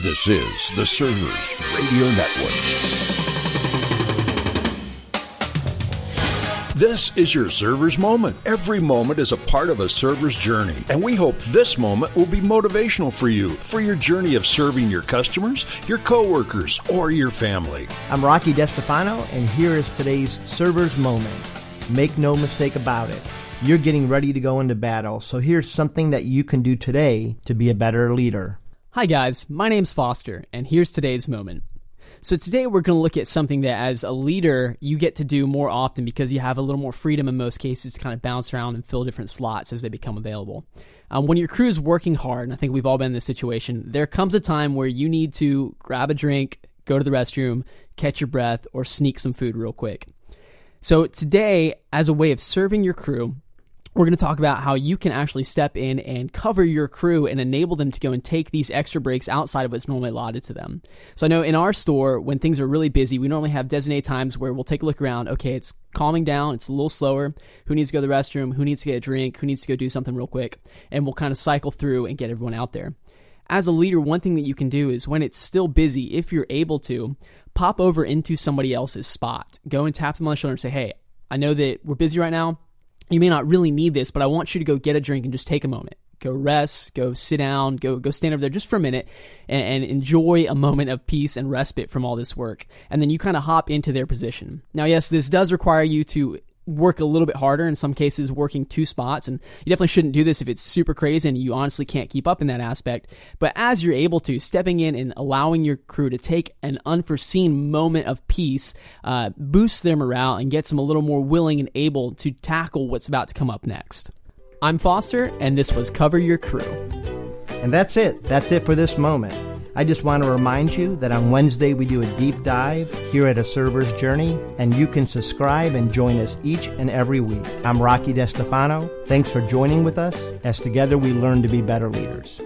This is the Servers Radio Network. This is your server's moment. Every moment is a part of a server's journey, and we hope this moment will be motivational for you for your journey of serving your customers, your coworkers, or your family. I'm Rocky DeStefano, and here is today's server's moment. Make no mistake about it. You're getting ready to go into battle, so here's something that you can do today to be a better leader. Hi, guys. My name's Foster, and here's today's moment. So, today we're going to look at something that, as a leader, you get to do more often because you have a little more freedom in most cases to kind of bounce around and fill different slots as they become available. Um, when your crew's working hard, and I think we've all been in this situation, there comes a time where you need to grab a drink, go to the restroom, catch your breath, or sneak some food real quick. So, today, as a way of serving your crew, we're going to talk about how you can actually step in and cover your crew and enable them to go and take these extra breaks outside of what's normally allotted to them. So I know in our store, when things are really busy, we normally have designated times where we'll take a look around. Okay, it's calming down, it's a little slower. Who needs to go to the restroom? Who needs to get a drink? Who needs to go do something real quick? And we'll kind of cycle through and get everyone out there. As a leader, one thing that you can do is when it's still busy, if you're able to, pop over into somebody else's spot. Go and tap them on the shoulder and say, hey, I know that we're busy right now you may not really need this, but I want you to go get a drink and just take a moment. Go rest, go sit down, go go stand over there just for a minute and, and enjoy a moment of peace and respite from all this work. And then you kind of hop into their position. Now, yes, this does require you to work a little bit harder in some cases working two spots and you definitely shouldn't do this if it's super crazy and you honestly can't keep up in that aspect. But as you're able to stepping in and allowing your crew to take an unforeseen moment of peace uh, boosts their morale and gets them a little more willing and able to tackle what's about to come up next. I'm foster and this was cover your crew. And that's it. That's it for this moment I just want to remind you that on Wednesday we do a deep dive here at A Server's Journey, and you can subscribe and join us each and every week. I'm Rocky DeStefano. Thanks for joining with us as together we learn to be better leaders.